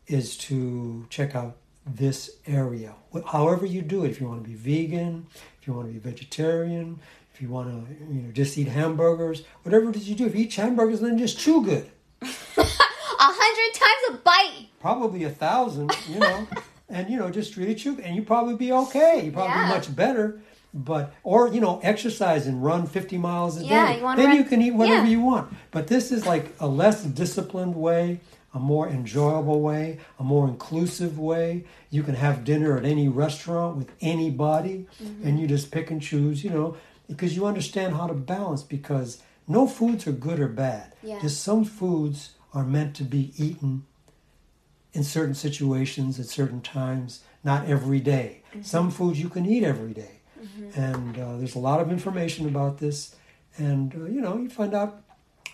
is to check out this area. However you do it, if you want to be vegan, if you want to be vegetarian, if you want to you know just eat hamburgers, whatever it is you do. If you eat hamburgers, then just chew good. A hundred times a bite. Probably a thousand, you know, and you know just really chew, and you probably be okay. You probably Yeah. be much better. But or you know exercise and run 50 miles a Yeah, day. you then run- you can eat whatever yeah. you want. But this is like a less disciplined way a more enjoyable way, a more inclusive way. You can have dinner at any restaurant with anybody, mm-hmm. and you just pick and choose, you know, because you understand how to balance. Because no foods are good or bad. Yeah. Just some foods are meant to be eaten in certain situations at certain times, not every day. Mm-hmm. Some foods you can eat every day. Mm-hmm. And uh, there's a lot of information about this, and uh, you know you find out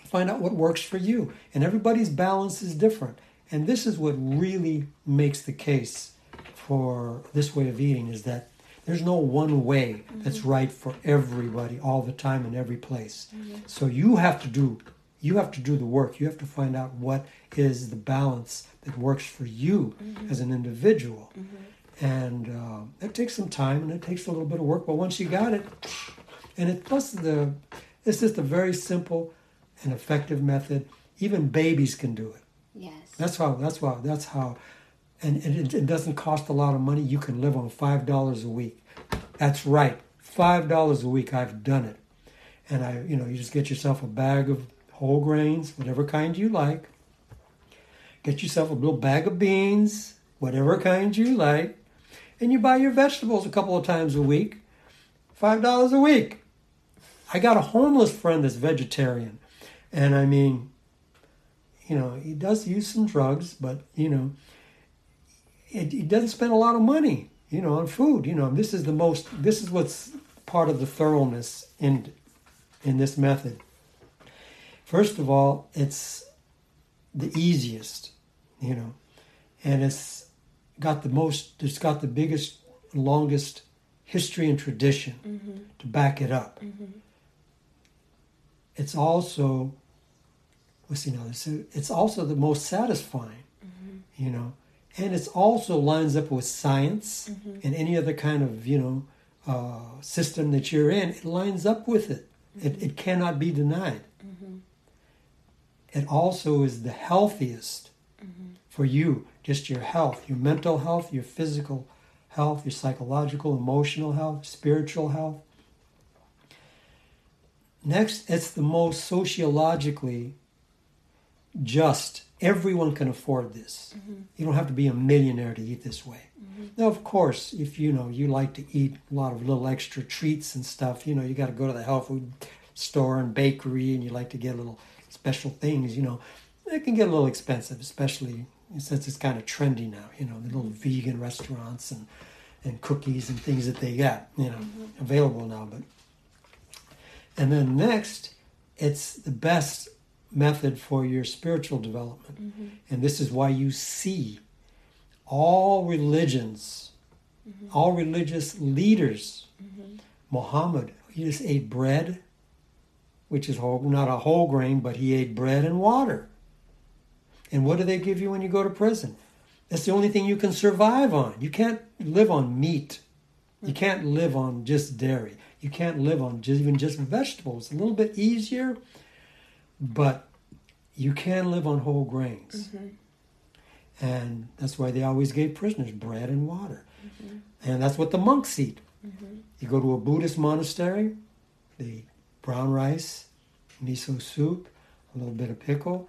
find out what works for you. And everybody's balance is different. And this is what really makes the case for this way of eating is that there's no one way that's mm-hmm. right for everybody all the time in every place. Mm-hmm. So you have to do you have to do the work. You have to find out what is the balance that works for you as an individual. And uh, it takes some time and it takes a little bit of work, but once you got it, and it plus the it's just a very simple and effective method. Even babies can do it. Yes. That's how. That's why. That's how. And, and it, it doesn't cost a lot of money. You can live on five dollars a week. That's right, five dollars a week. I've done it, and I, you know, you just get yourself a bag of whole grains, whatever kind you like. Get yourself a little bag of beans, whatever kind you like, and you buy your vegetables a couple of times a week. Five dollars a week. I got a homeless friend that's vegetarian, and I mean, you know, he does use some drugs, but you know, it, he doesn't spend a lot of money, you know, on food. You know, this is the most. This is what's part of the thoroughness in in this method. First of all, it's the easiest, you know, and it's got the most. It's got the biggest, longest history and tradition mm-hmm. to back it up. Mm-hmm. It's also let's see now. It's, it's also the most satisfying, mm-hmm. you know, and it's also lines up with science and any other kind of you know uh, system that you're in. It lines up with it. It, it cannot be denied. It also is the healthiest for you, just your health, your mental health, your physical health, your psychological, emotional health, spiritual health. Next, it's the most sociologically just. Everyone can afford this. Mm-hmm. You don't have to be a millionaire to eat this way. Mm-hmm. Now, of course, if you know you like to eat a lot of little extra treats and stuff, you know you got to go to the health food store and bakery, and you like to get little special things. You know, it can get a little expensive, especially since it's kind of trendy now. You know, the little vegan restaurants and and cookies and things that they got, you know, mm-hmm. available now. But and then next, it's the best method for your spiritual development. Mm-hmm. And this is why you see all religions, mm-hmm. all religious leaders. Muhammad, he just ate bread, which is whole, not a whole grain, but he ate bread and water. And what do they give you when you go to prison? That's the only thing you can survive on. You can't live on meat. You can't live on just dairy. You can't live on just even just vegetables. A little bit easier, but you can live on whole grains. Mm-hmm. And that's why they always gave prisoners bread and water. Mm-hmm. And that's what the monks eat. Mm-hmm. You go to a Buddhist monastery, they eat brown rice, miso soup, a little bit of pickle,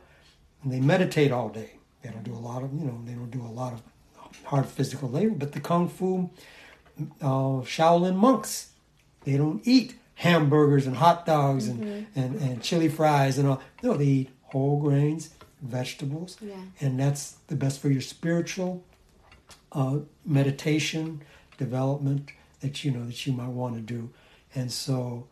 and they meditate all day. They don't do a lot of, you know, they don't do a lot of hard physical labor, but the Kung Fu uh, Shaolin monks, they don't eat hamburgers and hot dogs and, and, and chili fries and all. No, they eat whole grains, vegetables, Yeah. and that's the best for your spiritual uh, meditation development that you know that you might want to do. And so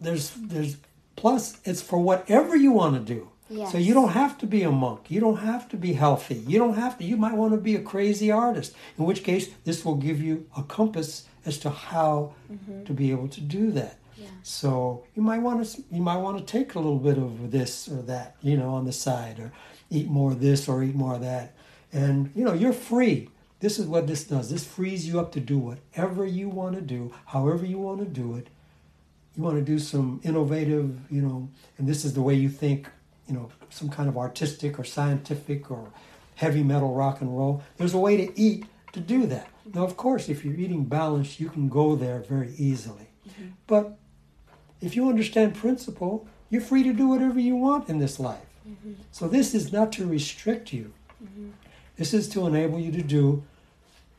there's there's plus it's for whatever you want to do. So you don't have to be a monk. You don't have to be healthy. You don't have to. You might want to be a crazy artist. In which case, this will give you a compass as to how mm-hmm. to be able to do that. Yeah. So you might want to you might want to take a little bit of this or that, you know, on the side, or eat more of this or eat more of that, and you know you're free. This is what this does. This frees you up to do whatever you want to do, however you want to do it. You want to do some innovative, you know, and this is the way you think, you know, some kind of artistic or scientific or heavy metal rock and roll. There's a way to eat to do that. Now, of course, if you're eating balanced, you can go there very easily. Mm-hmm. But if you understand principle, you're free to do whatever you want in this life. Mm-hmm. So this is not to restrict you. Mm-hmm. This is to enable you to do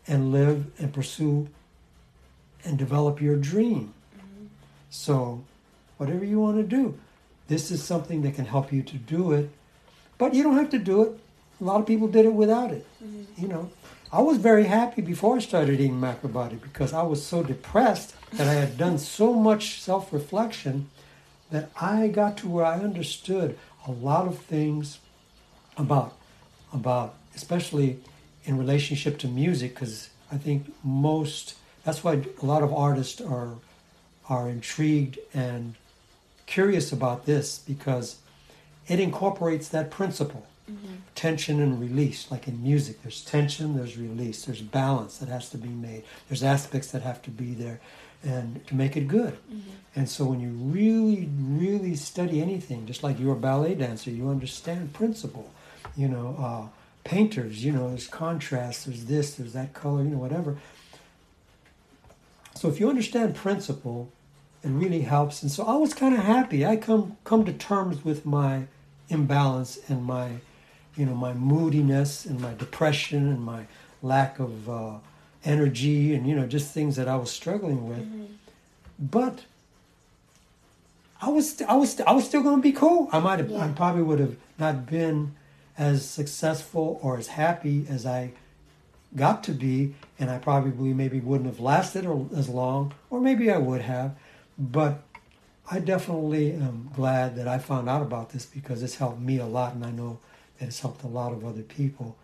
and live and pursue and develop your dream. So, whatever you want to do, this is something that can help you to do it. But you don't have to do it. A lot of people did it without it. Mm-hmm. You know, I was very happy before I started eating macrobiotic because I was so depressed that I had done so much self reflection that I got to where I understood a lot of things about about especially in relationship to music because I think most that's why a lot of artists are are intrigued and curious about this because it incorporates that principle tension and release. Like in music there's tension there's release. There's balance that has to be made. There's aspects that have to be there and to make it good. And so when you really really study anything just like you're a ballet dancer you understand principle. You know uh, painters you know there's contrast there's this there's that color you know whatever. So if you understand principle it really helps. And so i was kind of happy. I come come to terms with my imbalance and my you know my moodiness and my depression and my lack of uh, energy and you know just things that i was struggling with. But i was i was i was still going to be cool. I might have i probably would have not been as successful or as happy as i got to be and i probably maybe wouldn't have lasted or, as long or maybe i would have but i definitely am glad that i found out about this because it's helped me a lot and i know that it's helped a lot of other people.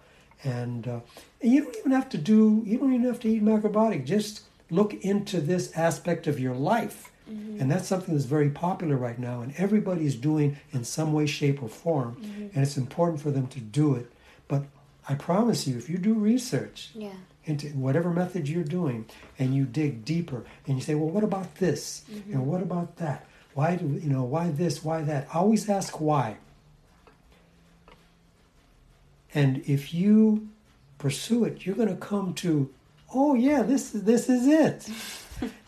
And, uh, and you don't even have to do you don't even have to eat macrobiotic just look into this aspect of your life. And that's something that's very popular right now and everybody's doing in some way shape or form and it's important for them to do it. But i promise you if you do research Yeah. Into whatever method you're doing and you dig deeper and you say well what about this? Mm-hmm. And what about that? Why do you know why this? Why that? Always ask why. And if you pursue it you're going to come to oh yeah this is this is it.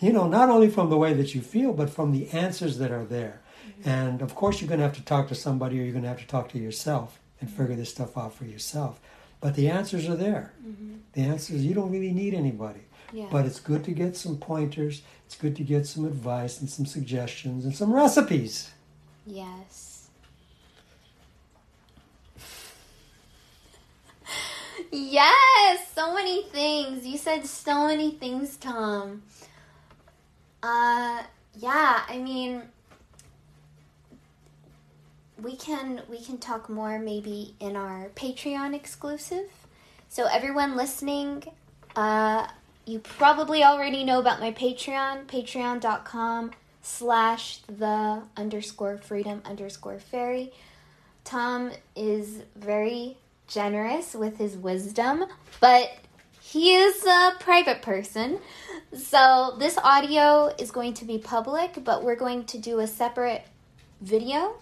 You know not only from the way that you feel but from the answers that are there. Mm-hmm. And of course you're going to have to talk to somebody or you're going to have to talk to yourself and figure this stuff out for yourself but the answers are there the answers you don't really need anybody Yeah. but it's good to get some pointers it's good to get some advice and some suggestions and some recipes Yes. yes, so many things. You said so many things, Tom. Uh yeah, I mean we can we can talk more maybe in our Patreon exclusive. So everyone listening, uh you probably already know about my Patreon, patreon.com slash the underscore freedom underscore fairy. Tom is very generous with his wisdom, but he is a private person. So this audio is going to be public, but we're going to do a separate video.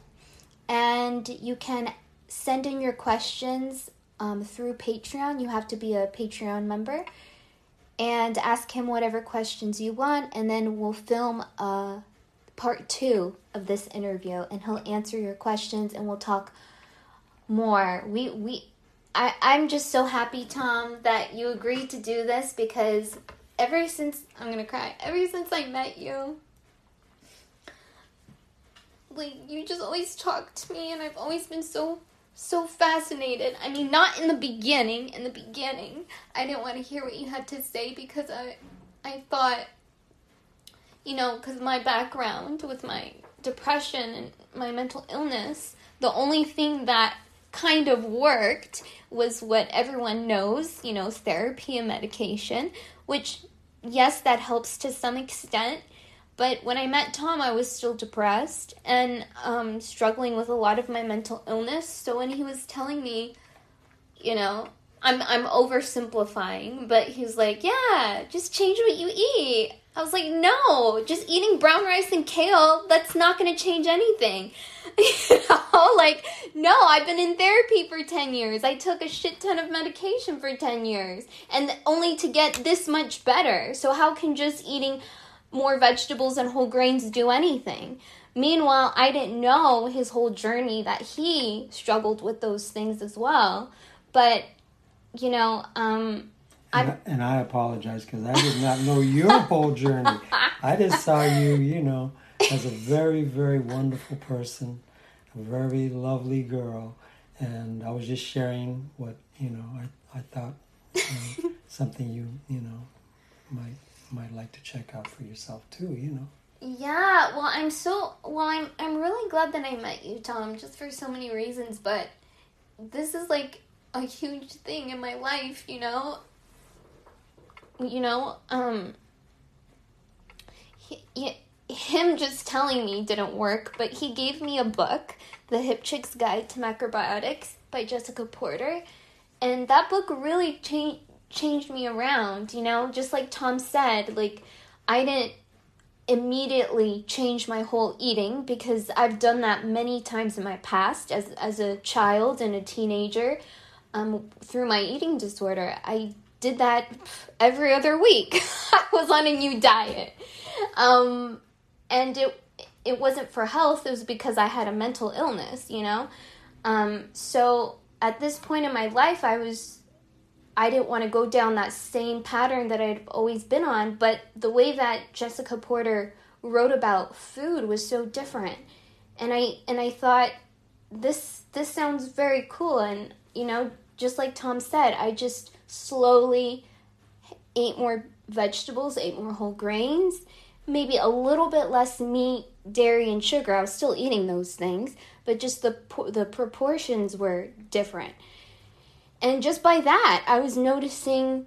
And you can send in your questions um, through Patreon. You have to be a Patreon member and ask him whatever questions you want, and then we'll film a part two of this interview, and he'll answer your questions, and we'll talk more. We we, I I'm just so happy, Tom, that you agreed to do this because ever since I'm gonna cry. Ever since I met you. Like you just always talk to me and I've always been so so fascinated. I mean, not in the beginning. In the beginning, I didn't want to hear what you had to say because I, I thought, you know, because my background with my depression and my mental illness, the only thing that kind of worked was what everyone knows, you know, therapy and medication, which, yes, that helps to some extent. But when I met Tom, I was still depressed and um, struggling with a lot of my mental illness. So when he was telling me, you know, I'm I'm oversimplifying, but he was like, "Yeah, just change what you eat." I was like, "No, just eating brown rice and kale, that's not going to change anything." you know, like, "No, I've been in therapy for 10 years. I took a shit ton of medication for 10 years and only to get this much better. So how can just eating more vegetables and whole grains do anything?" Meanwhile, I didn't know his whole journey that he struggled with those things as well. But, you know, um, and, I, and I apologize because I did not know your whole journey. I just saw you, you know, as a very, very wonderful person, a very lovely girl, and I was just sharing what you know. I I thought you know, something you you know might might like to check out for yourself too. You know. Yeah, well, I'm so well. I'm I'm really glad that I met you, Tom, just for so many reasons. But this is like a huge thing in my life, you know. You know, um, he, he, him just telling me didn't work, but he gave me a book, The Hip Chick's Guide to Macrobiotics by Jessica Porter, and that book really changed changed me around. You know, just like Tom said, like I didn't immediately change my whole eating because I've done that many times in my past as as a child and a teenager um, through my eating disorder. I did that every other week. I was on a new diet. Um, and it it wasn't for health, it was because I had a mental illness, you know? Um, so at this point in my life I was I didn't want to go down that same pattern that I'd always been on, but the way that Jessica Porter wrote about food was so different. And I and I thought this this sounds very cool and you know, just like Tom said, I just slowly ate more vegetables, ate more whole grains, maybe a little bit less meat, dairy and sugar. I was still eating those things, but just the the proportions were different. And just by that, I was noticing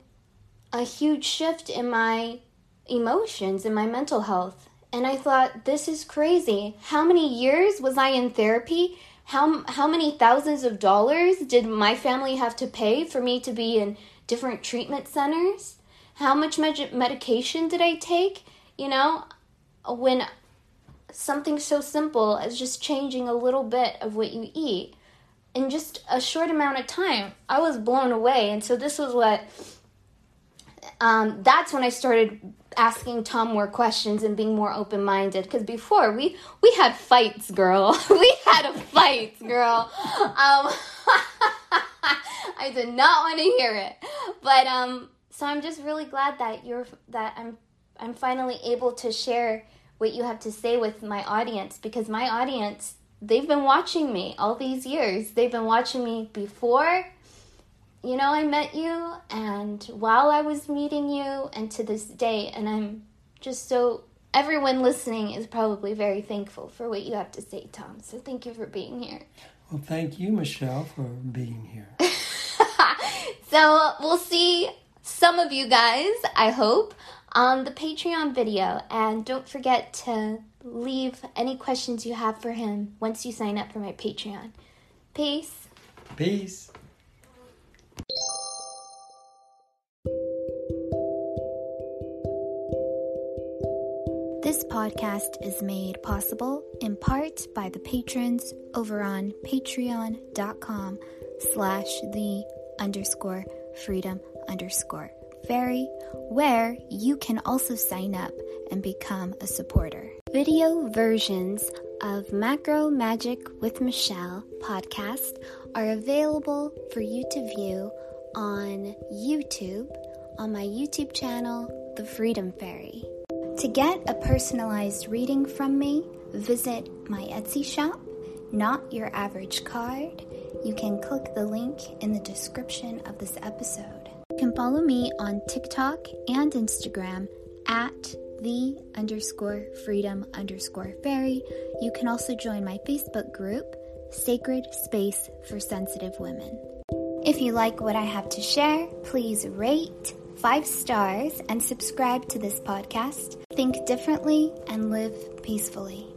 a huge shift in my emotions and my mental health. And I thought, this is crazy. How many years was I in therapy? How, how many thousands of dollars did my family have to pay for me to be in different treatment centers? How much med- medication did I take? You know, when something so simple as just changing a little bit of what you eat in just a short amount of time, I was blown away. And so this was what um, that's when I started asking Tom more questions and being more open minded. Because before we we had fights, girl. we had a fight, girl. Um, I did not want to hear it, but um, so I'm just really glad that you're that I'm I'm finally able to share what you have to say with my audience because my audience they've been watching me all these years. They've been watching me before, you know, I met you, and while I was meeting you, and to this day. And I'm just so, everyone listening is probably very thankful for what you have to say, Tom. So thank you for being here. Well, thank you, Michelle, for being here. so we'll see some of you guys, I hope, on the Patreon video. And don't forget to leave any questions you have for him once you sign up for my Patreon. Peace. Peace. This podcast is made possible in part by the patrons over on patreon.com slash the underscore freedom underscore fairy, where you can also sign up and become a supporter. Video versions of Macro Magic with Michelle podcast are available for you to view on YouTube on my YouTube channel, The Freedom Fairy. To get a personalized reading from me, visit my Etsy shop, Not Your Average Card. You can click the link in the description of this episode. You can follow me on TikTok and Instagram at the underscore freedom underscore fairy. You can also join my Facebook group, Sacred Space for Sensitive Women. If you like what I have to share, please rate five stars and subscribe to this podcast. Think differently and live peacefully.